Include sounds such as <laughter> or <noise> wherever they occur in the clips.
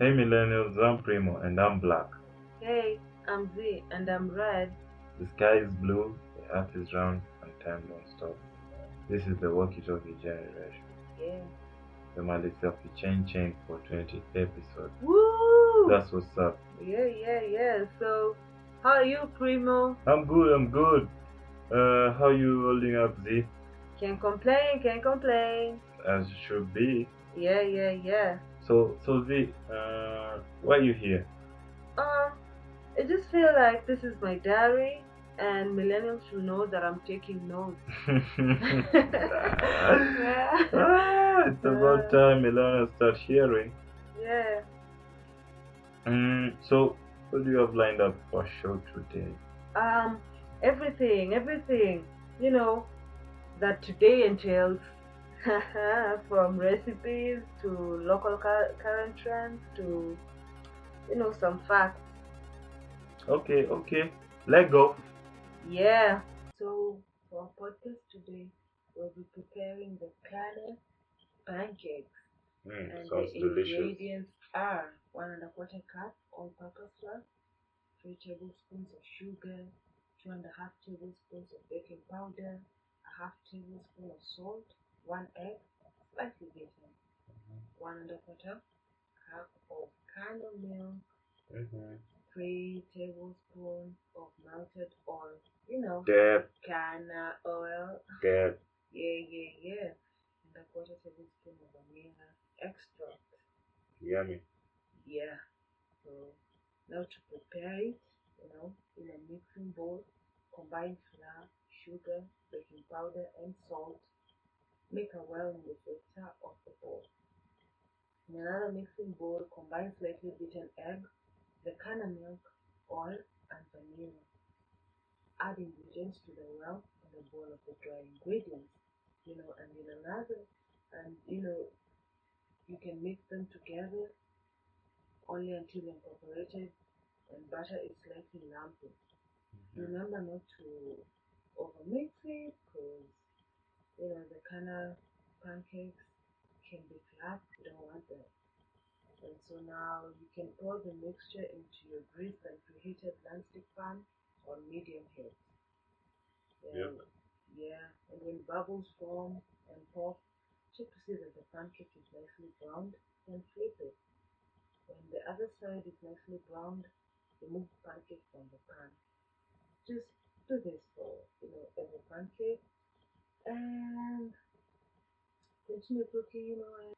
Hey millennials, I'm Primo and I'm black. Hey, I'm Z and I'm red. The sky is blue, the earth is round, and time don't stop. This is the walkie talkie generation. Yeah. The Malisafi Chain Chain for 20 episodes. Woo! That's what's up. yeah, yeah, yeah. So, how are you, Primo? I'm good, I'm good. Uh, how you holding up, Z? Can't complain, can't complain. As you should be. Yeah, yeah, yeah. So, so Z, uh, why are you here? Um, I just feel like this is my diary, and millennials should know that I'm taking notes. <laughs> yeah. ah, it's about time millennials start hearing. yeah. Mm, so, what do you have lined up for show today? Um, everything, everything. You know, that today entails. <laughs> from recipes to local cur- current trends to, you know, some facts. Okay, okay. Let go. Yeah. So for our podcast today, we'll be preparing the Kana pancakes, Mm, and the delicious. ingredients are one and a quarter cup all-purpose flour, three tablespoons of sugar, two and a half tablespoons of baking powder, a half tablespoon of salt, one egg, slightly beaten, one and a quarter cup of canna milk, Mm-hmm. three tablespoons of melted oil. You know, Dab, canna oil. dab. <laughs> Yeah, yeah, yeah. And a quarter tablespoon of vanilla extract. Yummy. Yeah. So now to prepare it, you know, in a mixing bowl, combine flour, sugar, baking powder, and salt. Make a well in the center of the bowl. In another mixing bowl, combine slightly beaten egg, the canna milk, oil, and vanilla. Add ingredients to the well in the bowl of the dry ingredients, you know, and in another, and you know, you can mix them together only until incorporated and butter is slightly lumpy. Mm-hmm. Remember not to overmix it because you know the kind of pancakes can be flat. You don't want that. And so now you can pour the mixture into your greased and preheated nonstick pan on medium heat. Yep. And, Yeah, and when bubbles form and pop, check to see that the pancake is nicely browned, then flip it. When the other side is nicely browned, remove the pancake from the pan. Just do this for you know every pancake and continue cooking, you know, and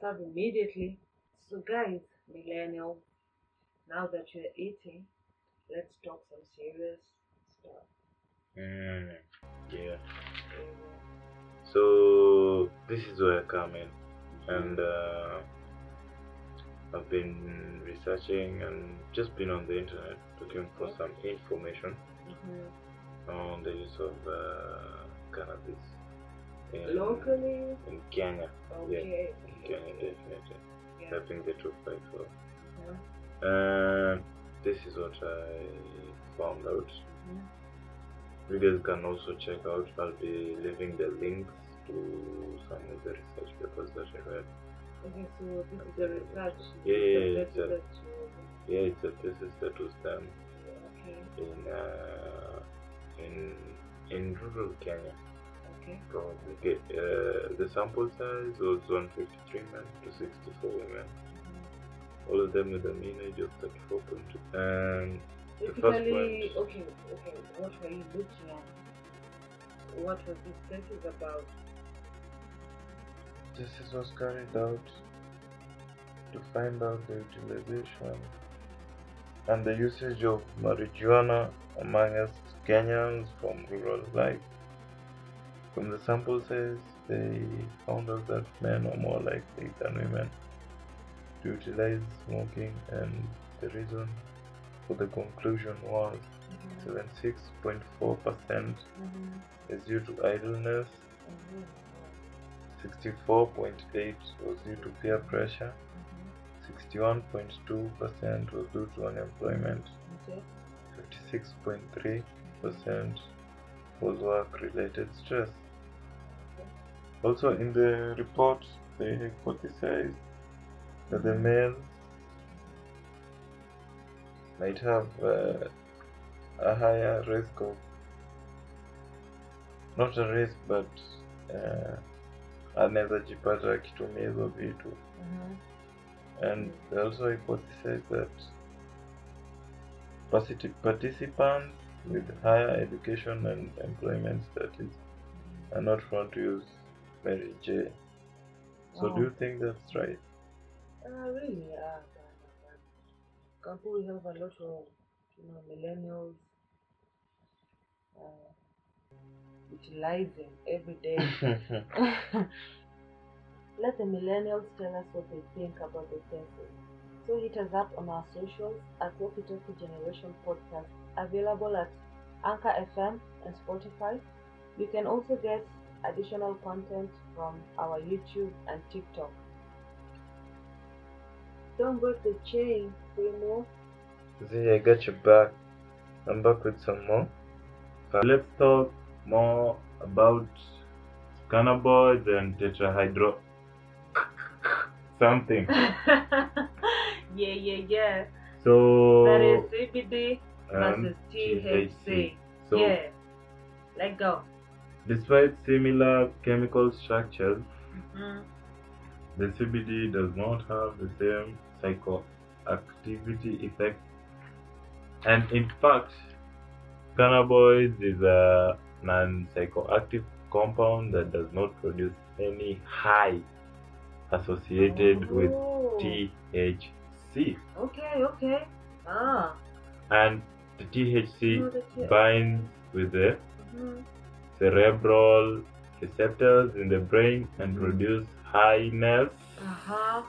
serve immediately. So guys, millennials, now that you're eating, let's talk some serious stuff. Mm, yeah. So this is where I come in, and uh, I've been researching and just been on the internet looking for some information mhm. on the use of uh, cannabis in, Locally, in Kenya. okay. In Kenya, definitely. Yeah. I think the two fight for. Mhm. And this is what I found out. You guys can also check out. I'll be leaving the links to some of the research papers that I read. Okay, so this is the research. Yeah, yeah, yeah, This is yeah. the that you- Yeah, it's a thesis that was done Okay, in uh, in in rural Kenya. okay. Probably okay. Uh, the sample size was 153 men to 64 women. Mhm. All of them with a mean age of 34.2. And The first Basically, point. okay, okay, what were you looking at? What was this thesis about? This was carried out to find out the utilization and the usage of marijuana amongst Kenyans from rural life. From the sample they found out that men are more likely than women to utilize smoking, and the reason for the conclusion was mm-hmm. 76.4% mm-hmm. is due to idleness, 64.8 was due to peer pressure, mm-hmm. 61.2% was due to unemployment, 56.3 percent was work-related stress. Also in the report, they hypothesized that the male might have uh, a higher risk of not a risk but uh, anaweza jipata akitumia hizo vitu mm too. and they also hypothesized that participants with higher education and employment status are not prone to use Mary J. So do you think that's right? Uh, really, yeah. but we have a lot of, you know, millennials uh, utilizing every day. <laughs> <laughs> Let the millennials tell us what they think about the census. So hit us up on our socials at Walkie Talkie Generation Podcast, available at Anchor FM and Spotify. You can also get additional content from our YouTube and TikTok. Don't break the chain, Primo. See, I got your back. I'm back with some more. Uh, let's talk more about cannabinoids and tetrahydro something. <laughs> yeah, yeah, yeah. So that is CBD and versus THC. So yeah. Let go. despite similar chemical structures, Mhm. the CBD does not have the same psychoactivity effects. And in fact, cannabinoids is a non-psychoactive compound that does not produce any high associated with Oh. THC. Okay, okay. Ah. And the THC No, the T- binds with the Mhm. cerebral receptors in the brain and produce highness Uh-huh.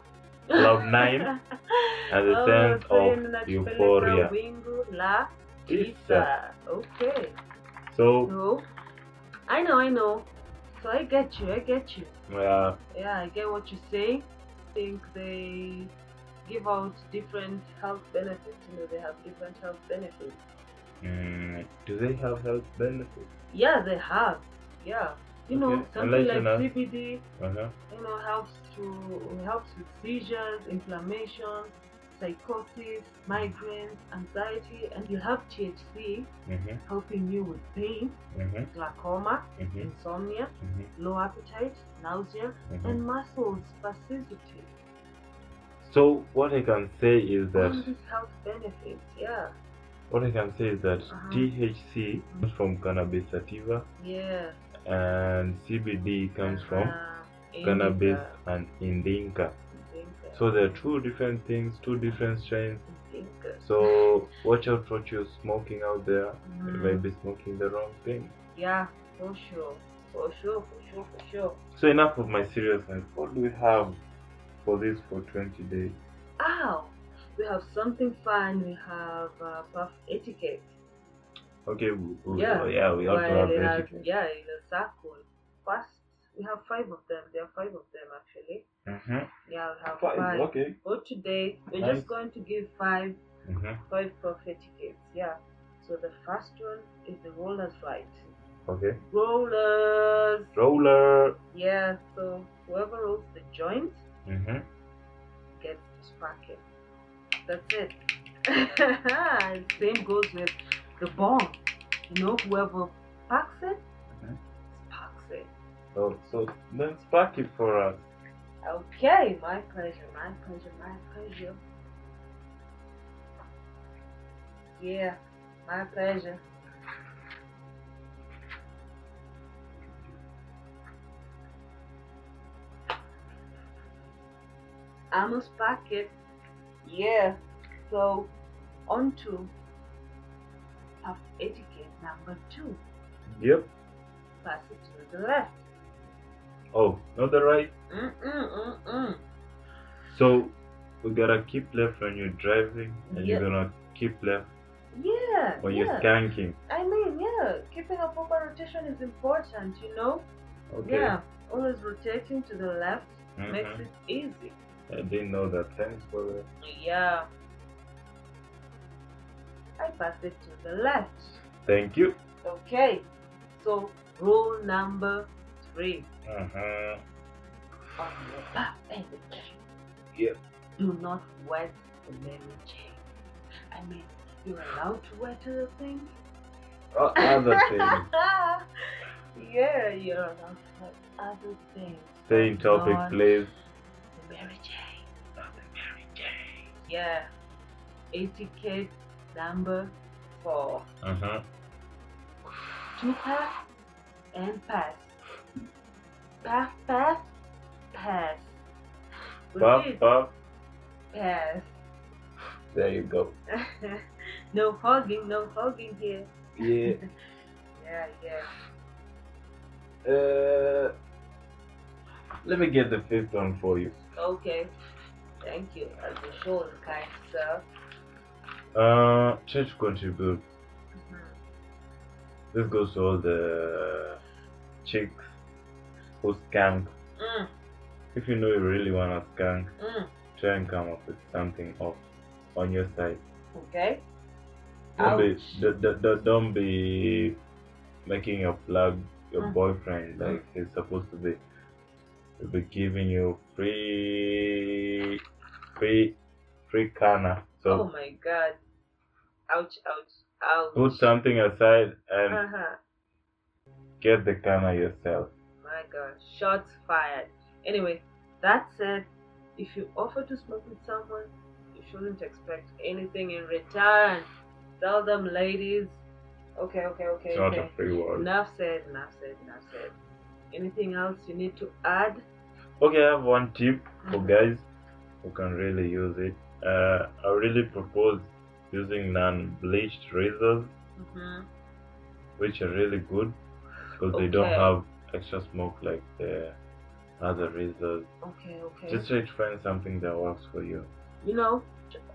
Cloud nine <laughs> and the Oh, sense of euphoria. wingu la Tisa. tisa. Okay. So, So, I know, I know. So I get you, I get you. uh, Yeah, I get what you say. I think they give out different health benefits. You know, they have different health benefits. mm, do they have health benefits? Yeah, they have. Yeah. You know, Okay, something like. CBD, Uh-huh. you know, helps to helps with seizures, inflammation, psychosis, migraines, anxiety, and you have THC Mm-hmm. helping you with pain, Mm-hmm. glaucoma, Mm-hmm. insomnia, Mm-hmm. low appetite, nausea, Mm-hmm. and muscle spasticity. So what I can say is All that these health benefits, yeah, what I can say is that Uh-huh. THC comes from cannabis sativa yeah. and CBD comes from uh, cannabis indica, and indica. indica, So there are two different things, two different strains. indica. So watch out for what you're smoking out there. You Mhm. may be smoking the wrong thing. Yeah, for sure, for sure, for sure, for sure. So enough of my seriousness. What do we have for this for 20 days? Ow! We have something fun. We have uh, puff etiquette. Okay, we, we, Yeah. oh, yeah, we also have etiquette. yeah, in a circle. First, we have five of them. There are five of them actually. Mm-hmm. Yeah, we have Five, five. okay. For today, we're Nice. just going to give five Mm-hmm. five puff etiquettes. Yeah. So the first one is the roller's right. Okay. Rollers. Roller. Yeah. So whoever rolls the joint Mm-hmm. Get to spark it. That's it. <laughs> Same goes with the bomb. You know, whoever packs it, Mhm. sparks it. So, so then spark it for us. Okay, my pleasure, my pleasure, my pleasure. Yeah, my pleasure. I must pack it. Yeah. So, on to puff etiquette number two. Yep. Pass it to the left. Oh, not the right. Mm-mm-mm-mm. So we gotta keep left when you're driving, and you're gonna keep left Yeah. when yeah. you're skanking. I mean, yeah, keeping a proper rotation is important, you know? Okay. Yeah, always rotating to the left Mhm. makes it easy. I didn't know that. Thanks for that. Yeah. I pass it to the left. Thank you. Okay, so rule number three Uh-huh. on your back etiquette. Yep. Do not wet the Mary Jane. I mean, you're allowed to wear to the things. O- Other things. <laughs> yeah, you're allowed to wear other things. Stay in topic, please. the Mary Jane. Yeah. Etiquette number four. Uh-huh. Two pass and pass. Pass, pass, pass. Puff. Pass. There you go. <laughs> no hugging, no hugging here. Yeah. <laughs> Yeah, yeah. Uh, let me get the fifth one for you. Okay. Thank you. As show, kind sir. Uh, to contribute. Mhm. This goes to all the chicks who skank. Mm, If you know you really wanna skank, mm. try and come up with something off on your side. Okay. Don't be, d- d- d- don't be making your plug your Mm. boyfriend like he's supposed to be. He'll be giving you free, free, free kana. So oh my god. Ouch, ouch, ouch. put something aside and Uh huh. get the kana yourself. My god. Shots fired. Anyway, that said, if you offer to smoke with someone, you shouldn't expect anything in return. Tell them, ladies. Okay, okay, okay. It's not okay. a free world. Enough said, enough said, enough said. Anything else you need to add? Okay, I have one tip for Mhm. guys who can really use it. Uh, I really propose using non-bleached razors, Mm-hmm. which are really good because they don't have extra smoke like the other razors. Okay, okay. Just try to find something that works for you. you know,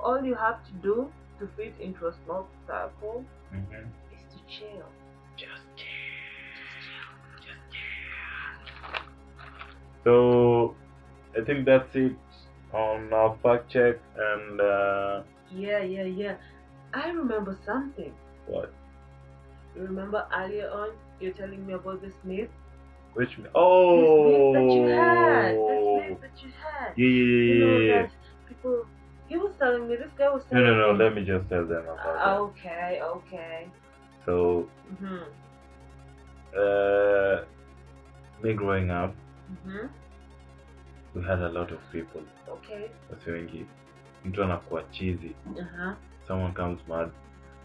all you have to do to fit into a small circle hmm is to chill. Just chill. Just chill. So I think that's it on our fact check and uh, Yeah, yeah, yeah. I remember something. what? You remember earlier on you're telling me about this myth? Which This oh myth that you had. This myth that you had. yeah yeah You yeah, know yeah, yeah. that people he was telling me, this guy was No telling no no. me. Let me just tell them about Uh, okay, okay. So Mhm. uh, me growing up, Mhm. We had a lot of people. Okay. Wasi wengi, mtu anakuwa cheesy. Uh-huh. Someone comes mad,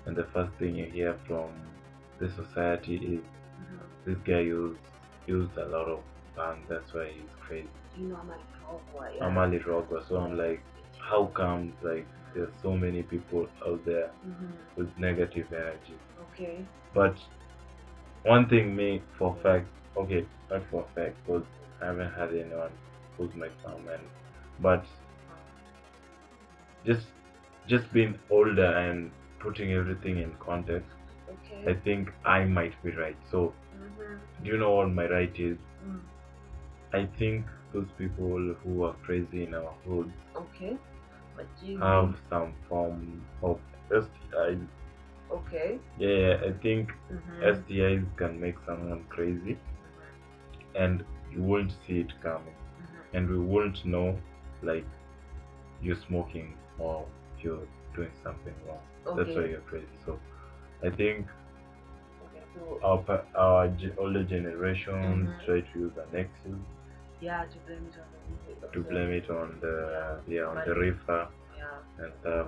and the first thing you hear from the society is Mhm. this guy used used a lot of bhang. That's why he's crazy. You know I'm a dog, yeah. I'm Ali Rogwa, so I'm like, how comes like there's so many people out there Mhm. with negative energy? Okay. But one thing me for fact, okay, not for fact, because I haven't had anyone who's my comment, but just just being older and putting everything in context, I think I might be right. So Mhm. do you know what my right is? Mm. I think those people who are crazy in our hood Okay. But you have some form of STIs. Okay. Yeah, I think Mhm. STIs can make someone crazy and you won't see it coming. And we won't know like you're smoking or you're doing something wrong. That's why you're crazy. So I think So our our older generations Mhm. try to use an excuse yeah, to blame it on the to blame it on the yeah on the reefer Yeah. and stuff.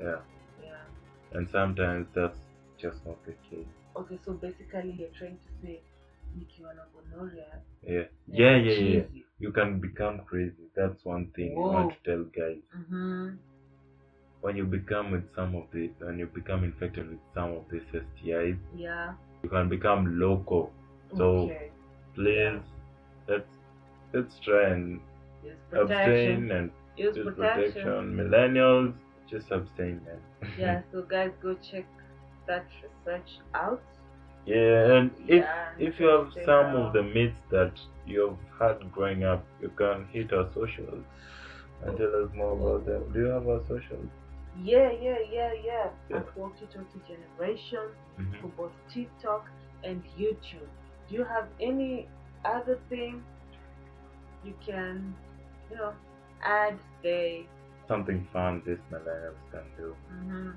Yeah, Yeah. and sometimes that's just not the case. Okay, so basically you're trying to say nikiwa na gonorrhea Yeah, yeah, yeah, yeah. You can become crazy. That's one thing I want to tell guys. Mhm. When you become with some of the when you become infected with some of these STIs, Yeah. you can become local. So okay. please let's let's try and Use abstain and Use use protection. protection. Millennials, just abstain, man. Yeah, <laughs> so guys go check that research out. Yeah, and if if you have some of the myths that you've had growing up, you can hit our socials and tell us more about them. Do you have our socials? Yeah, yeah, yeah, yeah. Yeah. At Walkie Talkie Generation Mhm. for both TikTok and YouTube. Do you have any other thing you can, you know, add there? Something fun this millennials can do. Mm-hmm.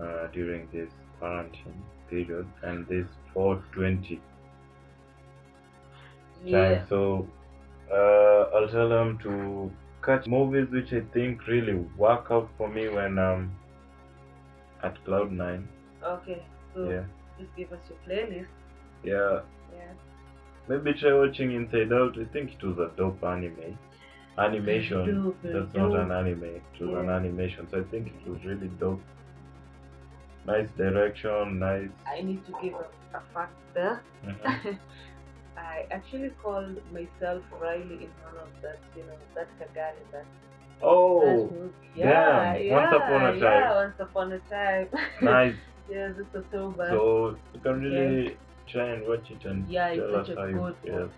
uh, during this quarantine period and this 420 Yeah. time. So uh, I'll tell them to catch movies which I think really work out for me when I'm at cloud nine. Okay. So Yeah, just give us your playlist. yeah. Yeah. Maybe try watching Inside Out. I think it was a dope anime. Animation. dope, That's not an anime. It was an animation. So I think it was really dope. Nice direction. Nice. I need to give a, a fact there. Mhm. I actually called myself Riley in one of that, you know, that Kagari, that, that Oh, movie. damn. Yeah, yeah, Once Upon a Yeah, Time. once upon a time. <laughs> nice. yeah, it's a throwback. So you can really try and watch it and yeah, tell us such how a you good movie.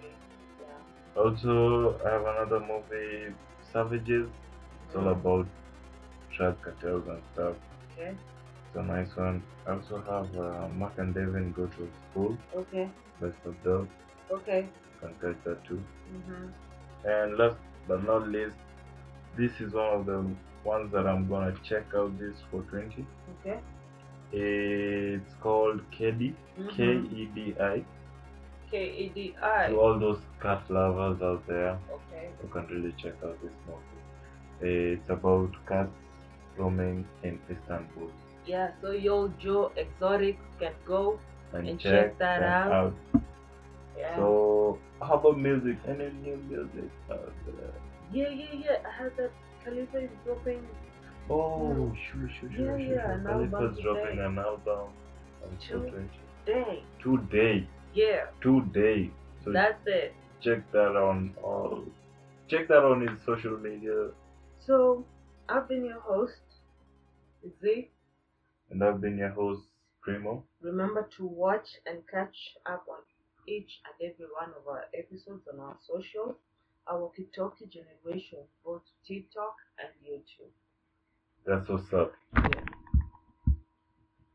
Yeah. Also, I have another movie, Savages. It's all Mm. about drug cartels and stuff. Okay. It's a nice one. I also have uh, Mark and Devin Go to School. Okay. Best of Dog. Okay. You can catch that too. Mm-hmm. And last but not least, this is one of the ones that I'm gonna check out this 420. Okay. It's called KEDI. K Mhm. E D I. K E D I. To all those cat lovers out there, Okay. you can really check out this movie. It's about cats roaming in Istanbul. Yeah. So yo, Joe Exotic can go. And, And check that them out. Yeah. So, how about music? Any new music out there? yeah, yeah, yeah. I heard that Khalifa is dropping Oh, hmm. sure, sure, sure, Yeah, sure. yeah, sure. an Khalifa's dropping today. an album on Two. 420. day. Today, Yeah. today. So That's it. check that on all. Check that on his social media, So I've been your host, Z. and I've been your host, Primo. Remember to watch and catch up on each and every one of our episodes on our social, our Kitoki generation, both TikTok and YouTube. That's what's up. Yeah.